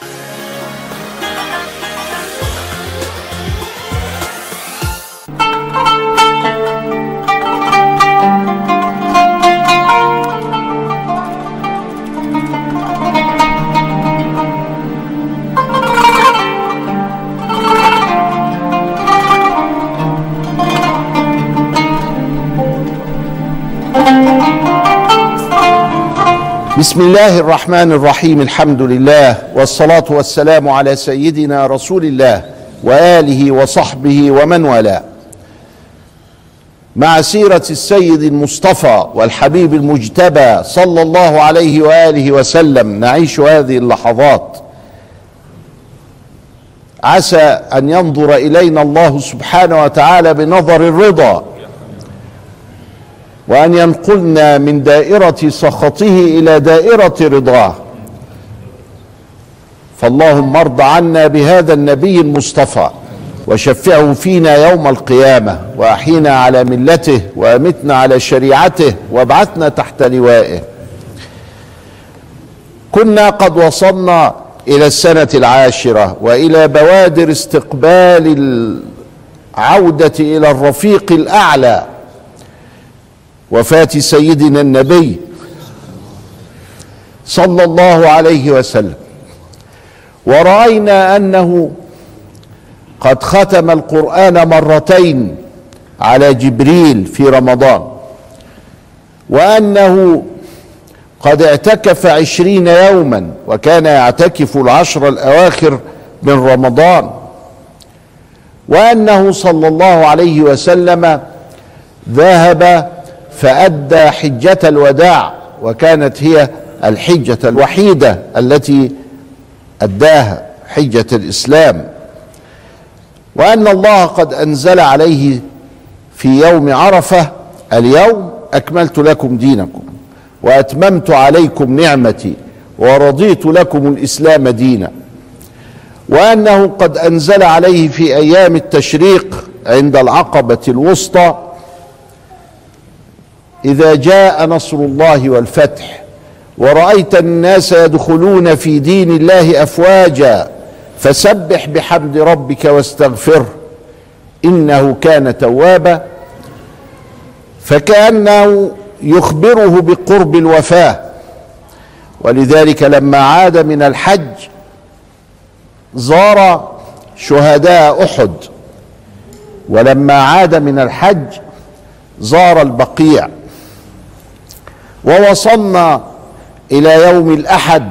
Bye. بسم الله الرحمن الرحيم الحمد لله والصلاة والسلام على سيدنا رسول الله وآله وصحبه ومن والاه. مع سيرة السيد المصطفى والحبيب المجتبى صلى الله عليه وآله وسلم نعيش هذه اللحظات. عسى أن ينظر إلينا الله سبحانه وتعالى بنظر الرضا. وأن ينقلنا من دائرة سخطه إلى دائرة رضاه. فاللهم ارض عنا بهذا النبي المصطفى وشفعه فينا يوم القيامة وأحينا على ملته وأمتنا على شريعته وابعثنا تحت لوائه. كنا قد وصلنا إلى السنة العاشرة وإلى بوادر استقبال العودة إلى الرفيق الأعلى وفاة سيدنا النبي صلى الله عليه وسلم. ورأينا أنه قد ختم القرآن مرتين على جبريل في رمضان وأنه قد اعتكف عشرين يوما وكان يعتكف العشر الأواخر من رمضان وأنه صلى الله عليه وسلم ذهب فأدى حجة الوداع وكانت هي الحجة الوحيدة التي أداها حجة الإسلام. وأن الله قد أنزل عليه في يوم عرفة اليوم أكملت لكم دينكم وأتممت عليكم نعمتي ورضيت لكم الإسلام دينا. وأنه قد أنزل عليه في أيام التشريق عند العقبة الوسطى إذا جاء نصر الله والفتح ورأيت الناس يدخلون في دين الله أفواجا فسبح بحمد ربك واستغفره إنه كان توابا. فكأنه يخبره بقرب الوفاة. ولذلك لما عاد من الحج زار شهداء أحد. ولما عاد من الحج زار البقيع. ووصلنا إلى يوم الأحد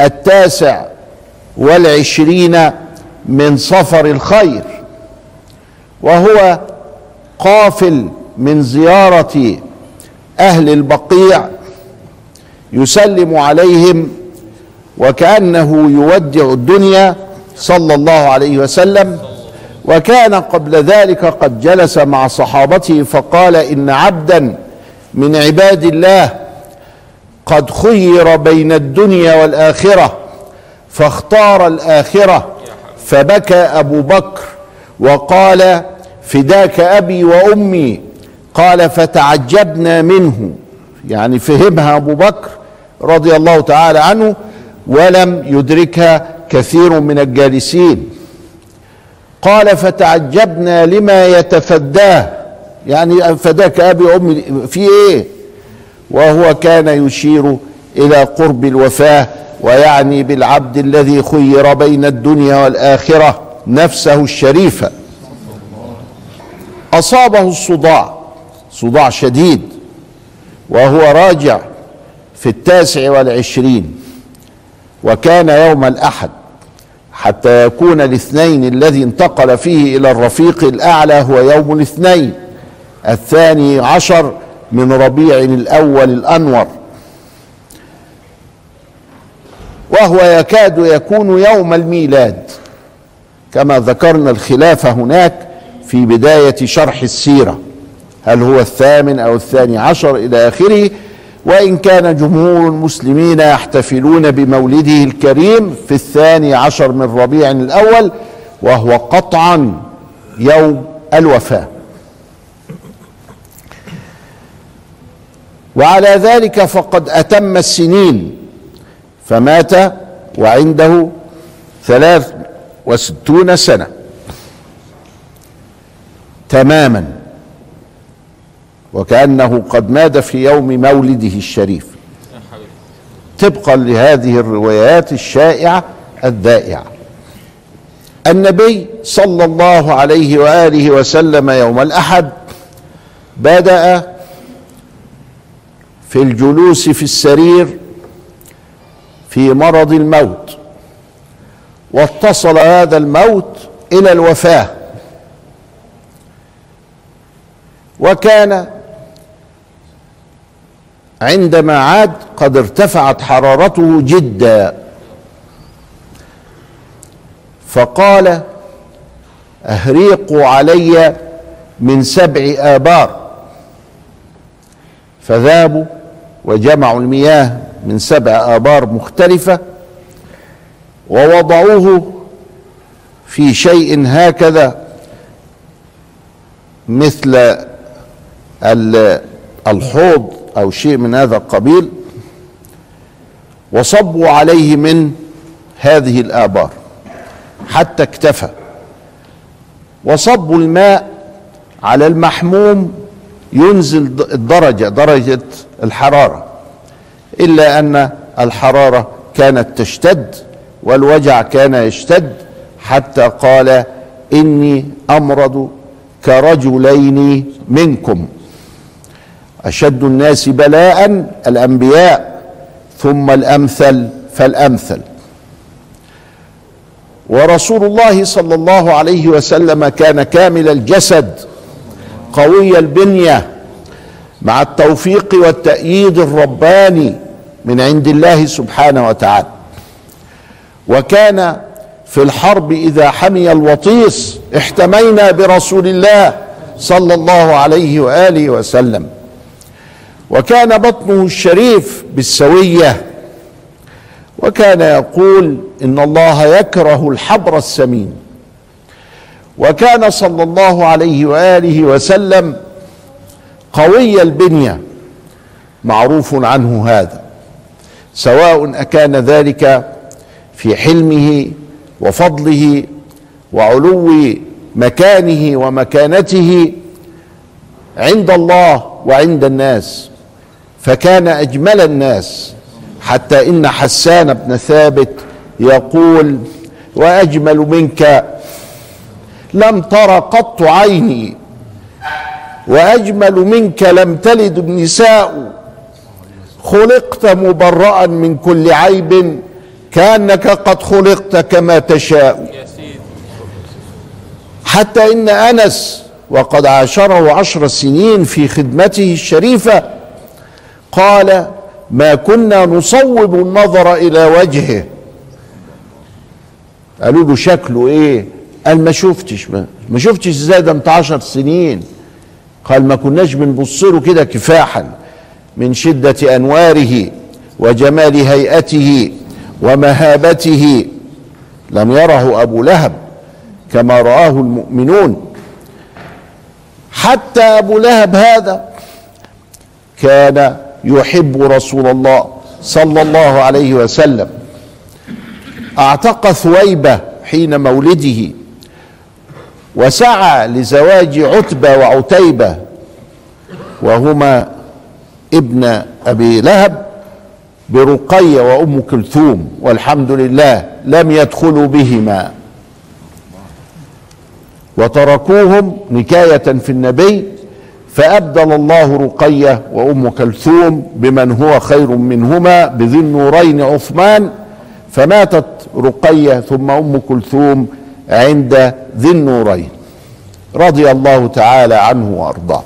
التاسع والعشرين من صفر الخير وهو قافل من زيارة أهل البقيع يسلم عليهم وكأنه يودع الدنيا صلى الله عليه وسلم وكان قبل ذلك قد جلس مع صحابته فقال إن عبدا من عباد الله قد خير بين الدنيا والآخرة فاختار الآخرة فبكى أبو بكر وقال فداك أبي وأمي؟ قال فتعجبنا منه. يعني فهمها أبو بكر رضي الله تعالى عنه ولم يدركها كثير من الجالسين. قال فتعجبنا لما يتفداه. يعني فداك أبي وأمي في إيه؟ وهو كان يشير إلى قرب الوفاة ويعني بالعبد الذي خير بين الدنيا والآخرة نفسه الشريفه أصابه الصداع صداع شديد وهو راجع في التاسع والعشرين وكان يوم الأحد حتى يكون الاثنين الذي انتقل فيه إلى الرفيق الأعلى هو يوم الاثنين. الثاني عشر من ربيع الأول الأنور. وهو يكاد يكون يوم الميلاد كما ذكرنا الخلاف هناك في بداية شرح السيرة. هل هو الثامن أو الثاني عشر إلى آخره؟ وإن كان جمهور المسلمين يحتفلون بمولده الكريم في الثاني عشر من ربيع الأول وهو قطعا يوم الوفاة. وعلى ذلك فقد أتم السنين. فمات وعنده ثلاث وستون سنة. تماما. وكأنه قد مات في يوم مولده الشريف. طبقا لهذه الروايات الشائعة الذائعة. النبي صلى الله عليه وآله وسلم يوم الأحد بدأ في الجلوس في السرير في مرض الموت واتصل هذا الموت إلى الوفاة. وكان عندما عاد قد ارتفعت حرارته جدا. فقال اهريقوا علي من سبع آبار. فذهبوا وجمعوا المياه من سبع آبار مختلفة ووضعوه في شيء هكذا مثل الحوض أو شيء من هذا القبيل وصبوا عليه من هذه الآبار حتى اكتفى. وصبوا الماء على المحموم ينزل الدرجة درجة الحرارة. إلا أن الحرارة كانت تشتد والوجع كان يشتد حتى قال إني أمرض كرجلين منكم. أشد الناس بلاء الأنبياء ثم الأمثل فالأمثل. ورسول الله صلى الله عليه وسلم كان كامل الجسد قوي البنية مع التوفيق والتأييد الرباني من عند الله سبحانه وتعالى. وكان في الحرب إذا حمي الوطيس احتمينا برسول الله صلى الله عليه وآله وسلم. وكان بطنه الشريف بالسوية. وكان يقول إن الله يكره الحبر السمين. وكان صلى الله عليه وآله وسلم قوي البنية. معروف عنه هذا. سواء أكان ذلك في حلمه وفضله وعلو مكانه ومكانته عند الله وعند الناس فكان أجمل الناس. حتى إن حسان بن ثابت يقول وأجمل منك لم تر قط عيني. وأجمل منك لم تلد النساء. خلقت مبرأ من كل عيب. كأنك قد خلقت كما تشاء. حتى إن أنس وقد عاشره عشر سنين في خدمته الشريفة قال ما كنا نصوب النظر إلى وجهه. قالوا له شكله إيه؟ قال ما شفتش ما, ما شفتش إزاي ده انت عشر سنين. قال ما كناش بنبص له كده كفاحا من شدة أنواره وجمال هيئته ومهابته. لم يره أبو لهب كما رآه المؤمنون. حتى أبو لهب هذا كان يحب رسول الله صلى الله عليه وسلم. أعتق ثويبة حين مولده. وسعى لزواج عتبة وعتيبة وهما ابن أبي لهب برقية وأم كلثوم والحمد لله لم يدخلوا بهما. وتركوهم نكاية في النبي فأبدل الله رقية وأم كلثوم بمن هو خير منهما بذي النورين عثمان فماتت رقية ثم أم كلثوم عند ذي النورين رضي الله تعالى عنه وأرضاه.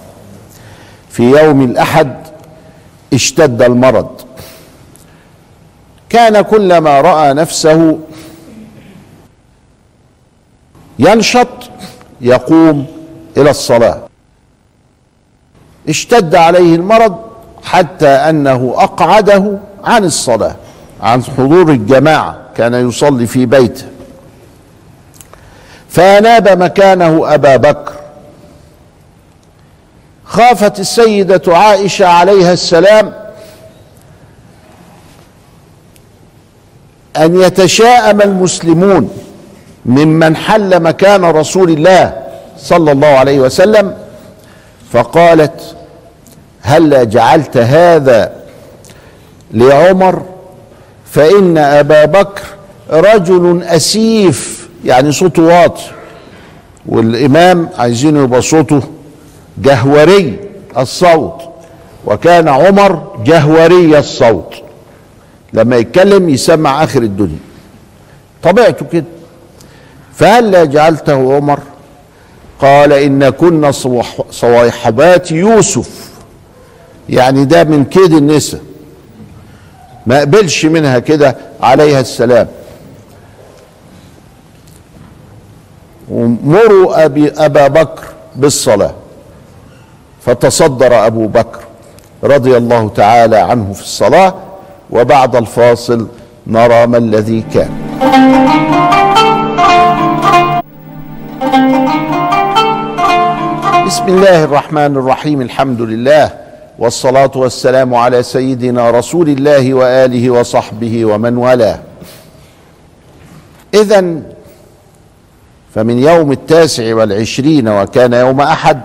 في يوم الأحد اشتد المرض. كان كلما رأى نفسه ينشط يقوم إلى الصلاة. اشتد عليه المرض حتى أنه أقعده عن الصلاة عن حضور الجماعة. كان يصلي في بيته. فاناب مكانه أبا بكر. خافت السيدة عائشة عليها السلام أن يتشاءم المسلمون ممن حل مكان رسول الله صلى الله عليه وسلم فقالت هلا جعلت هذا لعمر؟ فإن أبا بكر رجل أسيف يعني صوته واطي. والإمام عايزين يبقى صوته جهوري الصوت. وكان عمر جهوري الصوت. لما يتكلم يسمع آخر الدنيا. طبيعته كده. فهل جعلته عمر؟ قال إن كنا صواحبات يوسف. يعني ده من كيد النساء. ما قبلش منها كده عليها السلام. مروا أبي أبا بكر بالصلاة. فتصدر أبو بكر رضي الله تعالى عنه في الصلاة وبعد الفاصل نرى ما الذي كان. بسم الله الرحمن الرحيم الحمد لله والصلاة والسلام على سيدنا رسول الله وآله وصحبه ومن والاه. إذا فمن يوم التاسع والعشرين وكان يوم أحد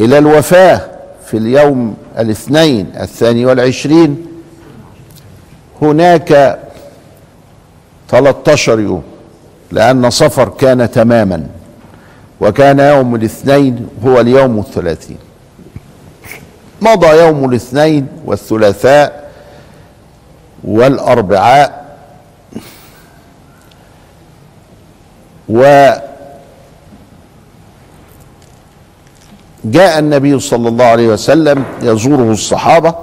إلى الوفاة في اليوم الاثنين الثاني والعشرين هناك 13 يوم لأن صفر كان تماما وكان يوم الاثنين هو اليوم الثلاثين. مضى يوم الاثنين والثلاثاء والأربعاء و جاء النبي صلى الله عليه وسلم يزوره الصحابة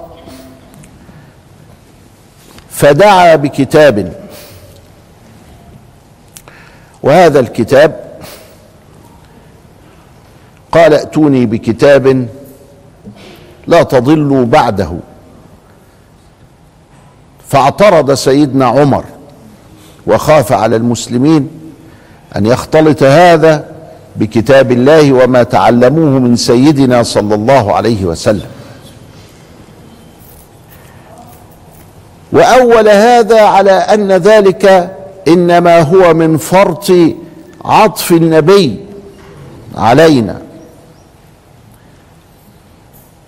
فدعا بكتاب. وهذا الكتاب قال ائتوني بكتاب لا تضلوا بعده. فاعترض سيدنا عمر وخاف على المسلمين أن يختلط هذا بكتاب الله وما تعلموه من سيدنا صلى الله عليه وسلم. وأول هذا على أن ذلك إنما هو من فرط عطف النبي علينا.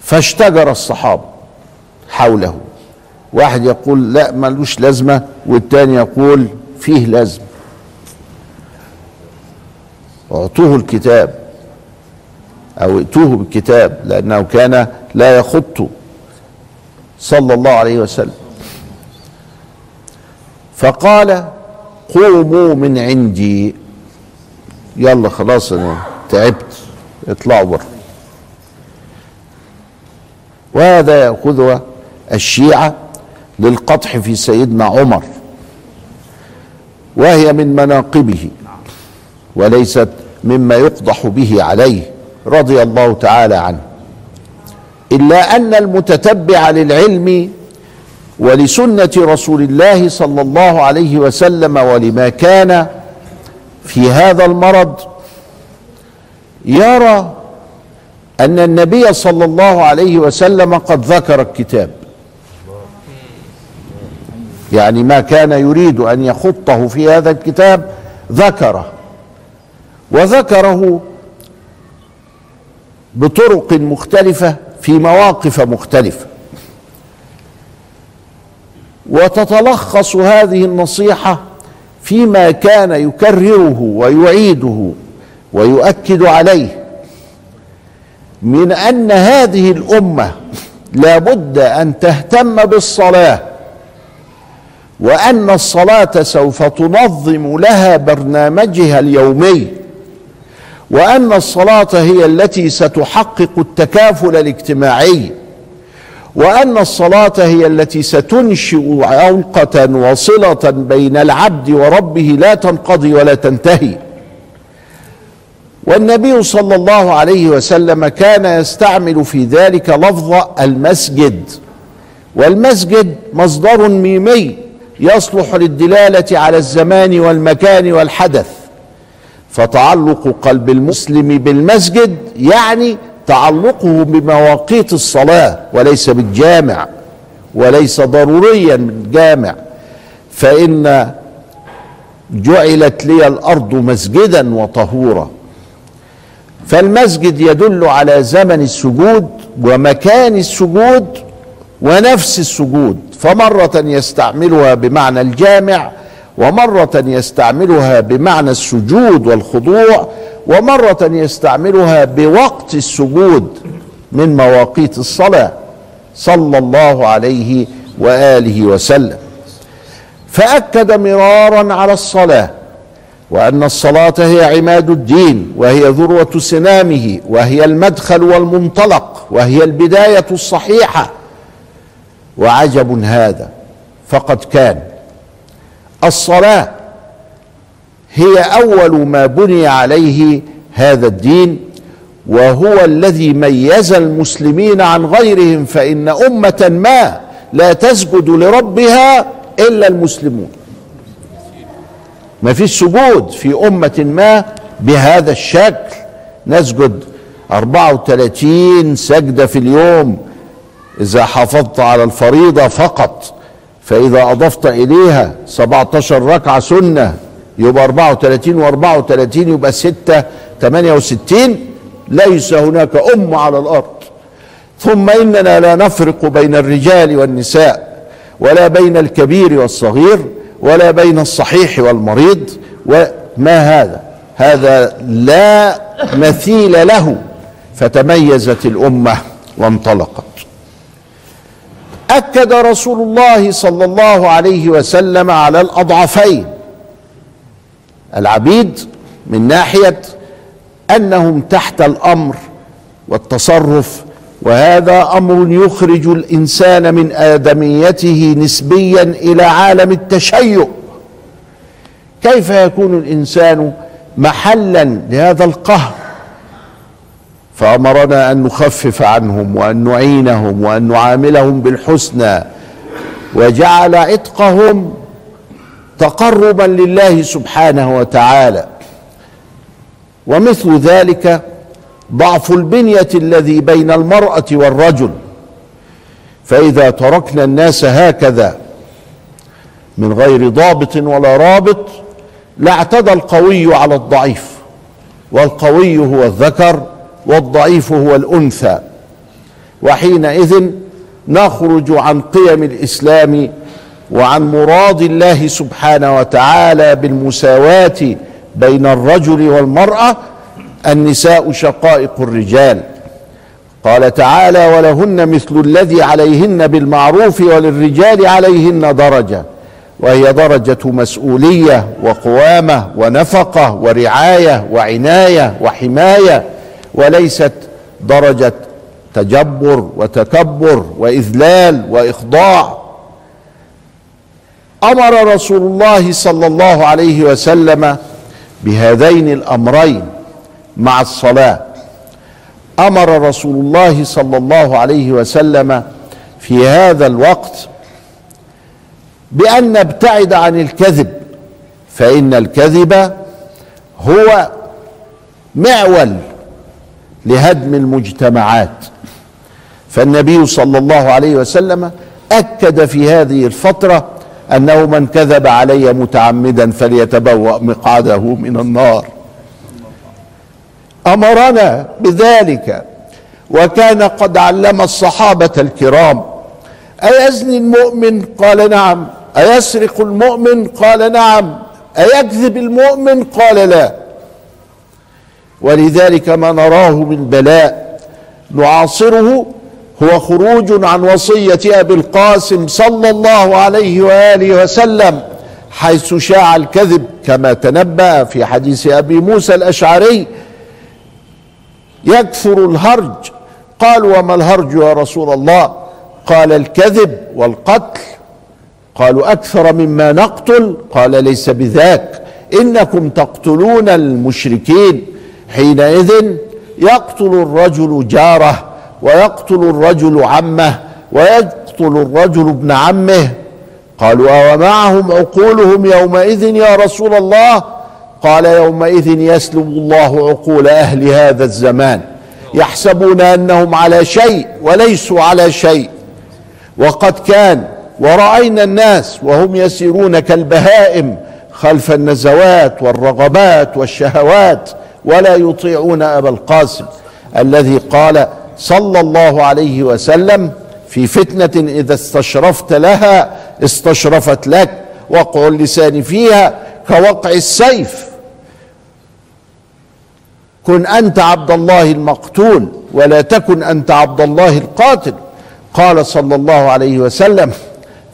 فاشتجر الصحابة حوله. واحد يقول لا ملوش لازمة والتاني يقول فيه لازمة. اعطوه الكتاب أو ائتوه بالكتاب لأنه كان لا يخط صلى الله عليه وسلم. فقال قوموا من عندي. يلا خلاص أنا تعبت اطلعوا بره. وهذا ياخذها الشيعة للقطح في سيدنا عمر وهي من مناقبه. وليست مما يقضح به عليه رضي الله تعالى عنه. إلا أن المتتبع للعلم ولسنة رسول الله صلى الله عليه وسلم ولما كان في هذا المرض يرى أن النبي صلى الله عليه وسلم قد ذكر الكتاب. يعني ما كان يريد أن يخطه في هذا الكتاب ذكره. وذكره بطرق مختلفة في مواقف مختلفة. وتتلخص هذه النصيحة فيما كان يكرره ويعيده ويؤكد عليه من أن هذه الأمة لابد أن تهتم بالصلاة وأن الصلاة سوف تنظم لها برنامجها اليومي. وأن الصلاة هي التي ستحقق التكافل الاجتماعي وأن الصلاة هي التي ستنشئ علقه وصله بين العبد وربه لا تنقضي ولا تنتهي. والنبي صلى الله عليه وسلم كان يستعمل في ذلك لفظ المسجد والمسجد مصدر ميمي يصلح للدلالة على الزمان والمكان والحدث. فتعلق قلب المسلم بالمسجد يعني تعلقه بمواقيت الصلاة وليس بالجامع وليس ضروريا بالجامع. فإن جعلت لي الأرض مسجدا وطهورا. فالمسجد يدل على زمن السجود ومكان السجود ونفس السجود. فمرة يستعملها بمعنى الجامع ومرة يستعملها بمعنى السجود والخضوع ومرة يستعملها بوقت السجود من مواقيت الصلاة صلى الله عليه وآله وسلم. فأكد مرارا على الصلاة وأن الصلاة هي عماد الدين وهي ذروة سنامه وهي المدخل والمنطلق وهي البداية الصحيحة. وعجب هذا فقد كان الصلاة هي أول ما بني عليه هذا الدين وهو الذي ميز المسلمين عن غيرهم فإن أمة ما لا تسجد لربها إلا المسلمون. ما فيش سجود في أمة ما بهذا الشكل. نسجد 34 سجدة في اليوم إذا حافظت على الفريضة فقط. فإذا أضفت إليها 17 ركعة سنة يبقى 34 و34 يبقى 6 68 ليس هناك أم على الأرض. ثم إننا لا نفرق بين الرجال والنساء ولا بين الكبير والصغير ولا بين الصحيح والمريض وما هذا؟ هذا لا مثيل له فتميزت الأمة وانطلقت. أكد رسول الله صلى الله عليه وسلم على الأضعفين. العبيد من ناحية أنهم تحت الأمر والتصرف وهذا أمر يخرج الإنسان من آدميته نسبيا إلى عالم التشيع. كيف يكون الإنسان محلا لهذا القهر؟ فأمرنا أن نخفف عنهم وأن نعينهم وأن نعاملهم بالحسنى وجعل عتقهم تقربا لله سبحانه وتعالى. ومثل ذلك ضعف البنية الذي بين المرأة والرجل. فإذا تركنا الناس هكذا من غير ضابط ولا رابط لاعتدى القوي على الضعيف والقوي هو الذكر والضعيف هو الأنثى. وحينئذ نخرج عن قيم الإسلام وعن مراد الله سبحانه وتعالى بالمساواة بين الرجل والمرأة النساء شقائق الرجال. قال تعالى ولهن مثل الذي عليهن بالمعروف وللرجال عليهن درجة وهي درجة مسؤولية وقوامة ونفقة ورعاية وعناية وحماية وليست درجة تجبر وتكبر وإذلال وإخضاع. أمر رسول الله صلى الله عليه وسلم بهذين الأمرين مع الصلاة. أمر رسول الله صلى الله عليه وسلم في هذا الوقت بأن نبتعد عن الكذب فإن الكذب هو معول لهدم المجتمعات. فالنبي صلى الله عليه وسلم أكد في هذه الفترة أنه من كذب علي متعمدا فليتبوأ مقعده من النار. أمرنا بذلك وكان قد علم الصحابة الكرام. أيزني المؤمن؟ قال نعم. أيسرق المؤمن؟ قال نعم. أيكذب المؤمن؟ قال لا. ولذلك ما نراه من بلاء نعاصره هو خروج عن وصية أبي القاسم صلى الله عليه وآله وسلم حيث شاع الكذب كما تنبأ في حديث أبي موسى الأشعري يكثر الهرج. قال وما الهرج يا رسول الله؟ قال الكذب والقتل. قالوا أكثر مما نقتل؟ قال ليس بذاك. إنكم تقتلون المشركين. حينئذ يقتل الرجل جاره ويقتل الرجل عمه ويقتل الرجل ابن عمه. قالوا ومعهم عقولهم يومئذ يا رسول الله؟ قال يومئذ يسلب الله عقول أهل هذا الزمان يحسبون أنهم على شيء وليسوا على شيء. وقد كان ورأينا الناس وهم يسيرون كالبهائم خلف النزوات والرغبات والشهوات ولا يطيعون أبا القاسم الذي قال صلى الله عليه وسلم في فتنة إذا استشرفت لها استشرفت لك وقع اللسان فيها كوقع السيف. كن أنت عبد الله المقتول ولا تكن أنت عبد الله القاتل. قال صلى الله عليه وسلم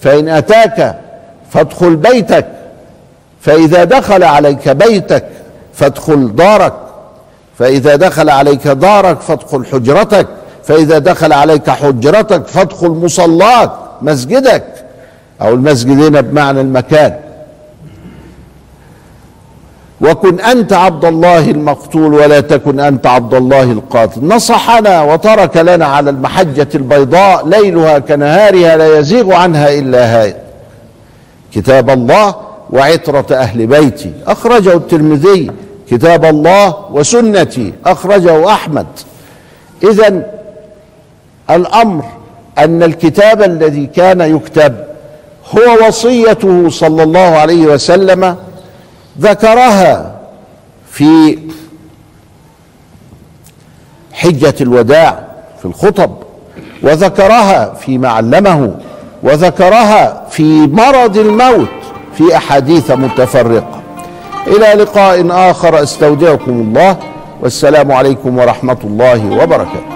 فإن أتاك فادخل بيتك فإذا دخل عليك بيتك فادخل دارك. فإذا دخل عليك دارك فادخل حجرتك. فإذا دخل عليك حجرتك فادخل مصلاك مسجدك. أو المسجد هنا بمعنى المكان. وكن أنت عبد الله المقتول ولا تكن أنت عبد الله القاتل. نصحنا وترك لنا على المحجة البيضاء ليلها كنهارها لا يزيغ عنها إلا هاي. كتاب الله وعترة أهل بيتي. أخرجه الترمذي. كتاب الله وسنتي. أخرجه أحمد. إذا الأمر أن الكتاب الذي كان يكتب هو وصيته صلى الله عليه وسلم ذكرها في حجة الوداع في الخطب وذكرها فيما علمه وذكرها في مرض الموت في أحاديث متفرقة. إلى لقاء آخر استودعكم الله والسلام عليكم ورحمة الله وبركاته.